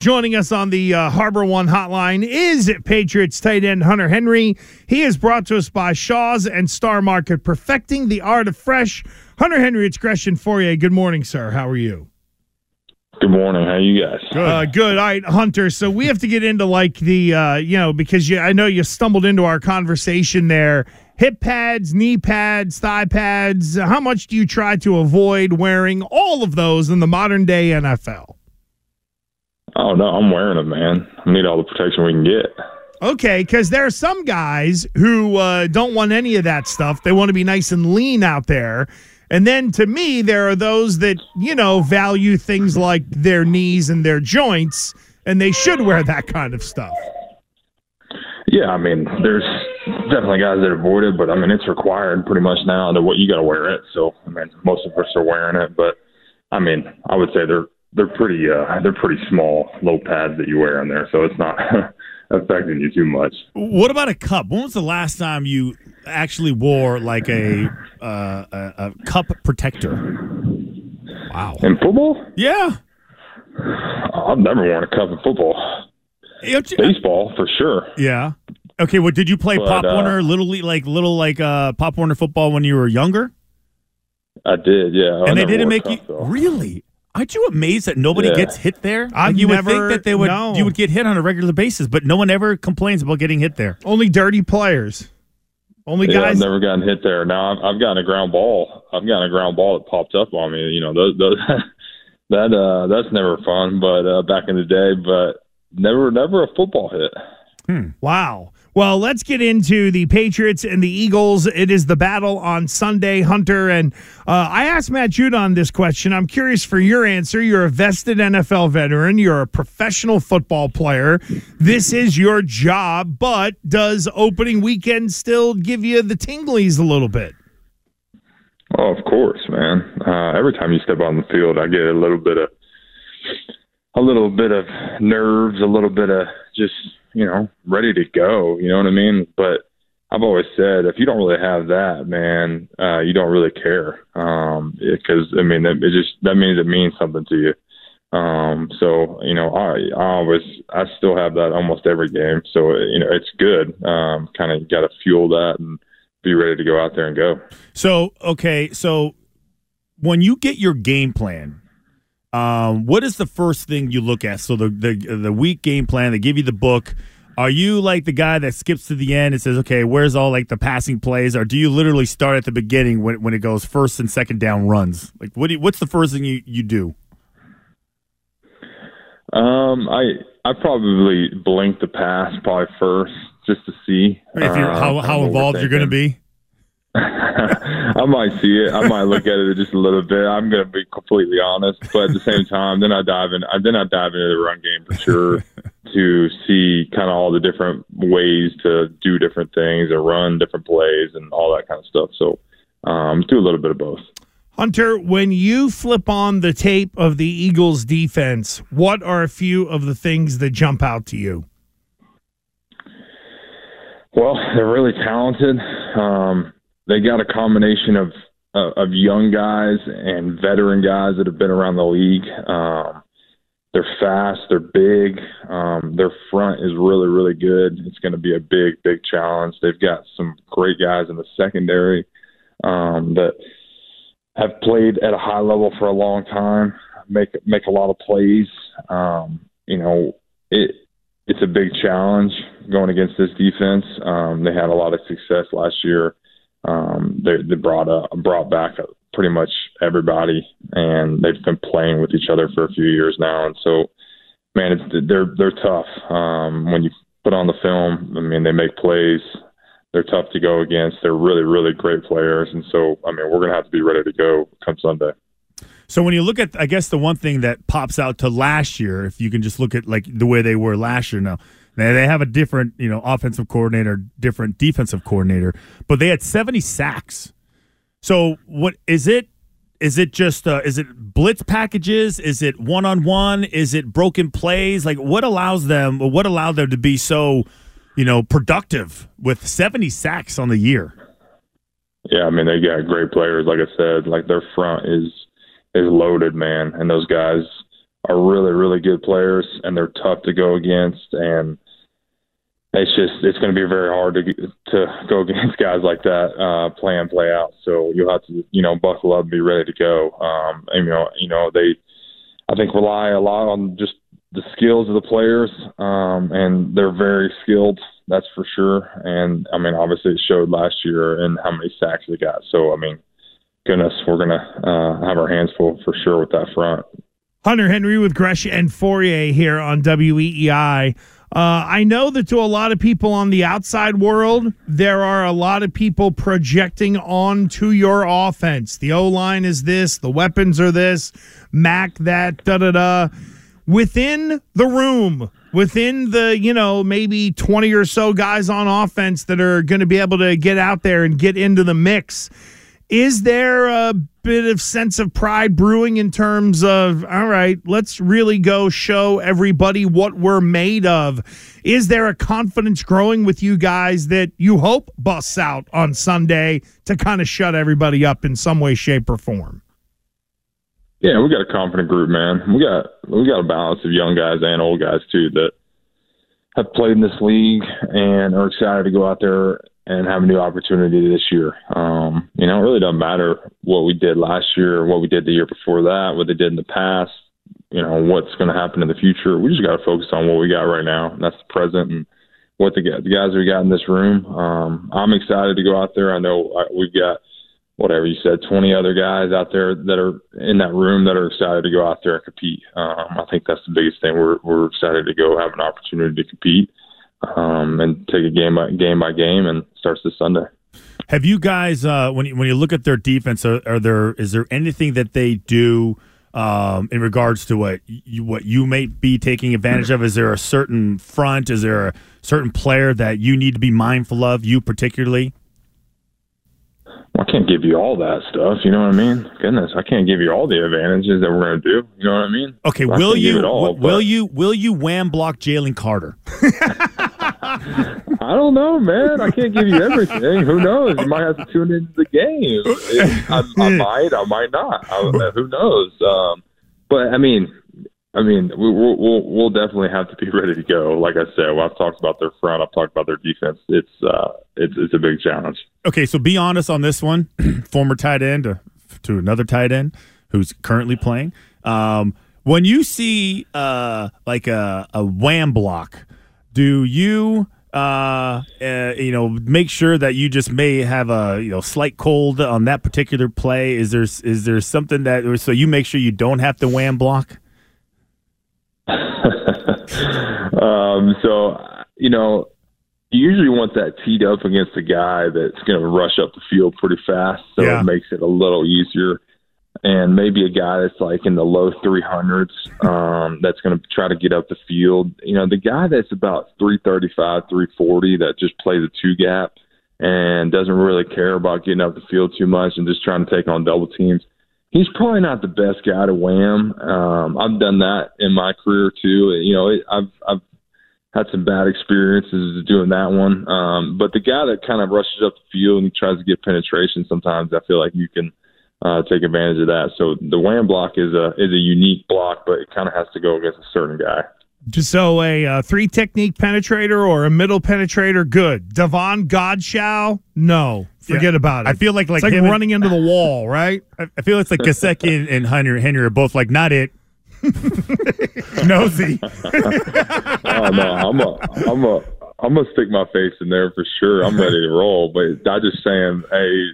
Joining us on the uh, HarborOne hotline is Patriots tight end Hunter Henry. He is brought to us by Shaw's and Star Market, perfecting the art of fresh. Hunter Henry, it's Christian Fauria. Good morning, sir. How are you? Good morning. How you guys? Good. Uh, good. All right, Hunter. So we have to get into like the, uh, you know, because you, I know you stumbled into our conversation there. Hip pads, knee pads, thigh pads. How much do you try to avoid wearing all of those in the modern day NFL? Oh no, I'm wearing them, man. I need all the protection we can get. Okay, because there are some guys who uh, don't want any of that stuff. They want to be nice and lean out there. And then to me, there are those that, you know, value things like their knees and their joints, and they should wear that kind of stuff. Yeah, I mean, there's definitely guys that avoid it, but I mean, it's required pretty much now to what you got to wear it. So, I mean, most of us are wearing it, but I mean, I would say they're they're pretty uh they're pretty small low pads that you wear in there, so it's not affecting you too much. What about a cup? When was the last time you actually wore like a uh, a, a cup protector? Wow. In football? Yeah. I've never worn a cup in football. Baseball for sure. Yeah. Okay. Well, did you play But, Pop uh, Warner, little like little like uh, Pop Warner football when you were younger? I did, yeah. I and they didn't make cup, you though. really. Aren't you amazed that nobody Yeah. gets hit there? I've Like, you would think that they would. no. You would get hit on a regular basis, but no one ever complains about getting hit there. Only dirty players. Only Yeah, guys. I've never gotten hit there. Now I've, I've gotten a ground ball. I've gotten a ground ball that popped up on me. You know, those, those that uh, that's never fun. But uh, back in the day, but never, never a football hit. Wow. Well, let's get into the Patriots and the Eagles. It is the battle on Sunday, Hunter. And uh, I asked Matt Judon this question. I'm curious for your answer. You're a vested NFL veteran, you're a professional football player. This is your job, but does opening weekend still give you the tinglies a little bit? Oh, of course, man. Uh, every time you step on the field, I get a little bit of a little bit of nerves, a little bit of just you know ready to go. You know what I mean? But I've always said if you don't really have that, man, uh, you don't really care. Um, because I mean, it, it just that means it means something to you. Um, so you know, I I always I still have that almost every game. So you know, it's good. Um, kind of got to fuel that and be ready to go out there and go. So okay, so when you get your game plan, um, what is the first thing you look at? So the the the week game plan, they give you the book. Are you like the guy that skips to the end and says, "Okay, where's all like the passing plays?" Or do you literally start at the beginning when when it goes first and second down runs? Like, what do you, what's the first thing you you do? Um, I I probably blink the pass probably first just to see If you're, uh, how how involved you're going to be? I might see it. I might look at it just a little bit. I'm going to be completely honest, but at the same time, then I dive in. Then I dive into the run game for sure to see kind of all the different ways to do different things and run different plays and all that kind of stuff. So um, do a little bit of both. Hunter, when you flip on the tape of the Eagles defense, what are a few of the things that jump out to you? Well, they're really talented. Um, they got a combination of uh, of young guys and veteran guys that have been around the league. Um, they're fast. They're big. Um, their front is really, really good. It's going to be a big, big challenge. They've got some great guys in the secondary um, that have played at a high level for a long time. Make make a lot of plays. Um, you know, it it's a big challenge going against this defense. Um, they had a lot of success last year. Um, they, they brought uh, brought back pretty much everybody, and they've been playing with each other for a few years now. And so, man, it's, they're they're tough. Um, when you put on the film, I mean, they make plays. They're tough to go against. They're really, really great players, and so I mean, we're to have to be ready to go come Sunday. So when you look at, I guess the one thing that pops out to last year, if you can just look at like the way they were last year now, they they have a different, you know, offensive coordinator, different defensive coordinator, but they had 70 sacks. So what is it? Is it just uh, is it blitz packages? Is it one on one? Is it broken plays? Like what allows them? What allowed them to be so, you know, productive with 70 sacks on the year? Yeah, I mean they got great players. Like I said, like their front is is loaded, man, and those guys are really, really good players, and they're tough to go against. And it's just it's going to be very hard to to go against guys like that, uh, play and play out. So you'll have to you know buckle up and be ready to go. Um, and, you know, you know they, I think rely a lot on just the skills of the players, um, and they're very skilled. That's for sure. And I mean, obviously, it showed last year and how many sacks they got. So I mean, goodness, we're gonna uh, have our hands full for sure with that front. Hunter Henry with Gresh and Fauria here on WEEI. Uh, I know that to a lot of people on the outside world, there are a lot of people projecting onto your offense. The O line is this, the weapons are this, Mac that, da da da. Within the room, within the, you know, maybe 20 or so guys on offense that are going to be able to get out there and get into the mix, is there a bit of sense of pride brewing in terms of all right let's really go show everybody what we're made of? Is there a confidence growing with you guys that you hope busts out on sunday to kind of shut everybody up in some way shape or form? Yeah we got a confident group man. We got we got a balance of young guys and old guys too that have played in this league and are excited to go out there and have a new opportunity this year. Um, you know, it really doesn't matter what we did last year what we did the year before that, what they did in the past, you know, what's going to happen in the future. We just got to focus on what we got right now, and that's the present and what the, the guys we got in this room. Um, I'm excited to go out there. I know we've got whatever you said, 20 other guys out there that are in that room that are excited to go out there and compete. Um, I think that's the biggest thing. We're, we're excited to go have an opportunity to compete um, and take it game by game by game, and starts this Sunday. Have you guys, uh, when you, when you look at their defense, are, are there is there anything that they do um, in regards to what you, what you may be taking advantage of? Is there a certain front? Is there a certain player that you need to be mindful of? You particularly. I can't give you all that stuff. You know what I mean? Goodness, I can't give you all the advantages that we're going to do. You know what I mean? Okay, will you all, will you will you wham block Jalen Carter? I don't know, man. I can't give you everything. Who knows? You might have to tune into the game. I, I might, I might not. I, who knows? Um, but I mean, I mean, we, will we'll, we'll definitely have to be ready to go. Like I said, well, I've talked about their front. I've talked about their defense. It's uh, it's it's a big challenge. Okay, so be honest on this one. Former tight end to, to another tight end who's currently playing. Um, when you see uh, like a, a wham block, do you uh, uh, you know, make sure that you just may have a you know slight cold on that particular play. Is there is there something that so you make sure you don't have to wham block? um, so, you know, you usually want that teed up against a guy that's going to rush up the field pretty fast, so yeah. it makes it a little easier. And maybe a guy that's like in the low 300s um, that's going to try to get up the field. You know, the guy that's about 335, 340 that just plays a two gap and doesn't really care about getting up the field too much and just trying to take on double teams he's probably not the best guy to wham. Um, I've done that in my career too. You know, it, I've I've had some bad experiences doing that one. Um, but the guy that kind of rushes up the field and tries to get penetration, sometimes I feel like you can uh, take advantage of that. So the wham block is a is a unique block, but it kind of has to go against a certain guy. So a uh, three technique penetrator or a middle penetrator, good. Davon Godchaux, no. Forget yeah. about it. I feel like like, it's like running into the wall, right? I, feel it's like Gesicki and, and Henry, Henry are both like not it. Nosy. oh no, I'm a, I'm a, I'm gonna stick my face in there for sure. I'm ready to roll, but I just saying a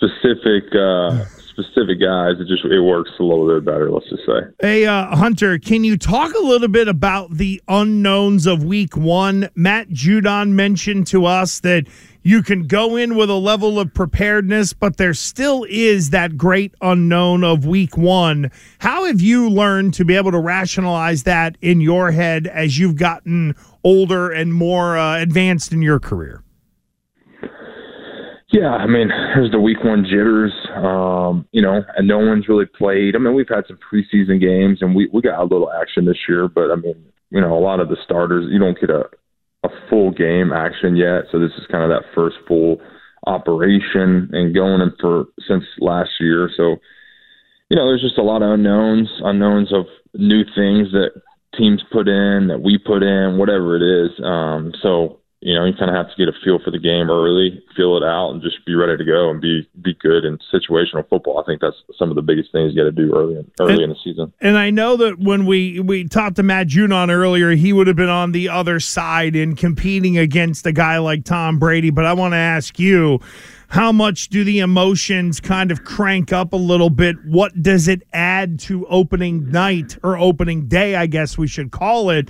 specific uh, specific guys, it just it works a little bit better. Let's just say. Hey, uh, Hunter, can you talk a little bit about the unknowns of Week One? Matt Judon mentioned to us that you can go in with a level of preparedness, but there still is that great unknown of Week One. How have you learned to be able to rationalize that in your head as you've gotten older and more uh, advanced in your career? Yeah, I mean, there's the week one jitters, um, you know, and no one's really played. I mean, we've had some preseason games and we, we got a little action this year, but I mean, you know, a lot of the starters, you don't get a, a full game action yet. So this is kind of that first full operation and going in for since last year. So you know, there's just a lot of unknowns, unknowns of new things that teams put in, that we put in, whatever it is. Um, so you know, you kind of have to get a feel for the game early, feel it out, and just be ready to go and be be good in situational football. I think that's some of the biggest things you got to do early in, early and, in the season. And I know that when we we talked to Matt Judon earlier, he would have been on the other side in competing against a guy like Tom Brady. But I want to ask you. How much do the emotions kind of crank up a little bit? What does it add to opening night or opening day, I guess we should call it,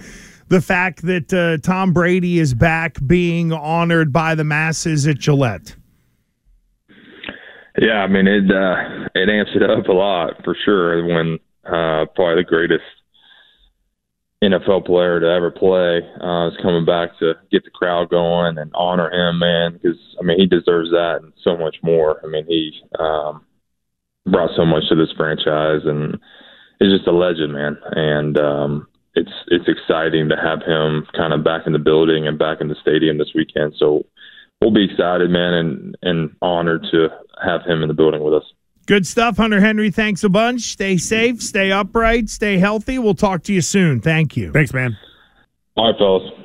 the fact that uh, Tom Brady is back being honored by the masses at Gillette? Yeah, I mean it. Uh, it amps it up a lot for sure. When uh, probably the greatest NFL player to ever play uh, is coming back to get the crowd going and honor him, man. Because I mean he deserves that and so much more. I mean he um, brought so much to this franchise and is just a legend, man. And um, it's it's exciting to have him kind of back in the building and back in the stadium this weekend. So we'll be excited, man, and and honored to have him in the building with us. Good stuff, Hunter Henry. Thanks a bunch. Stay safe, stay upright, stay healthy. We'll talk to you soon. Thank you. Thanks, man. All right, fellas.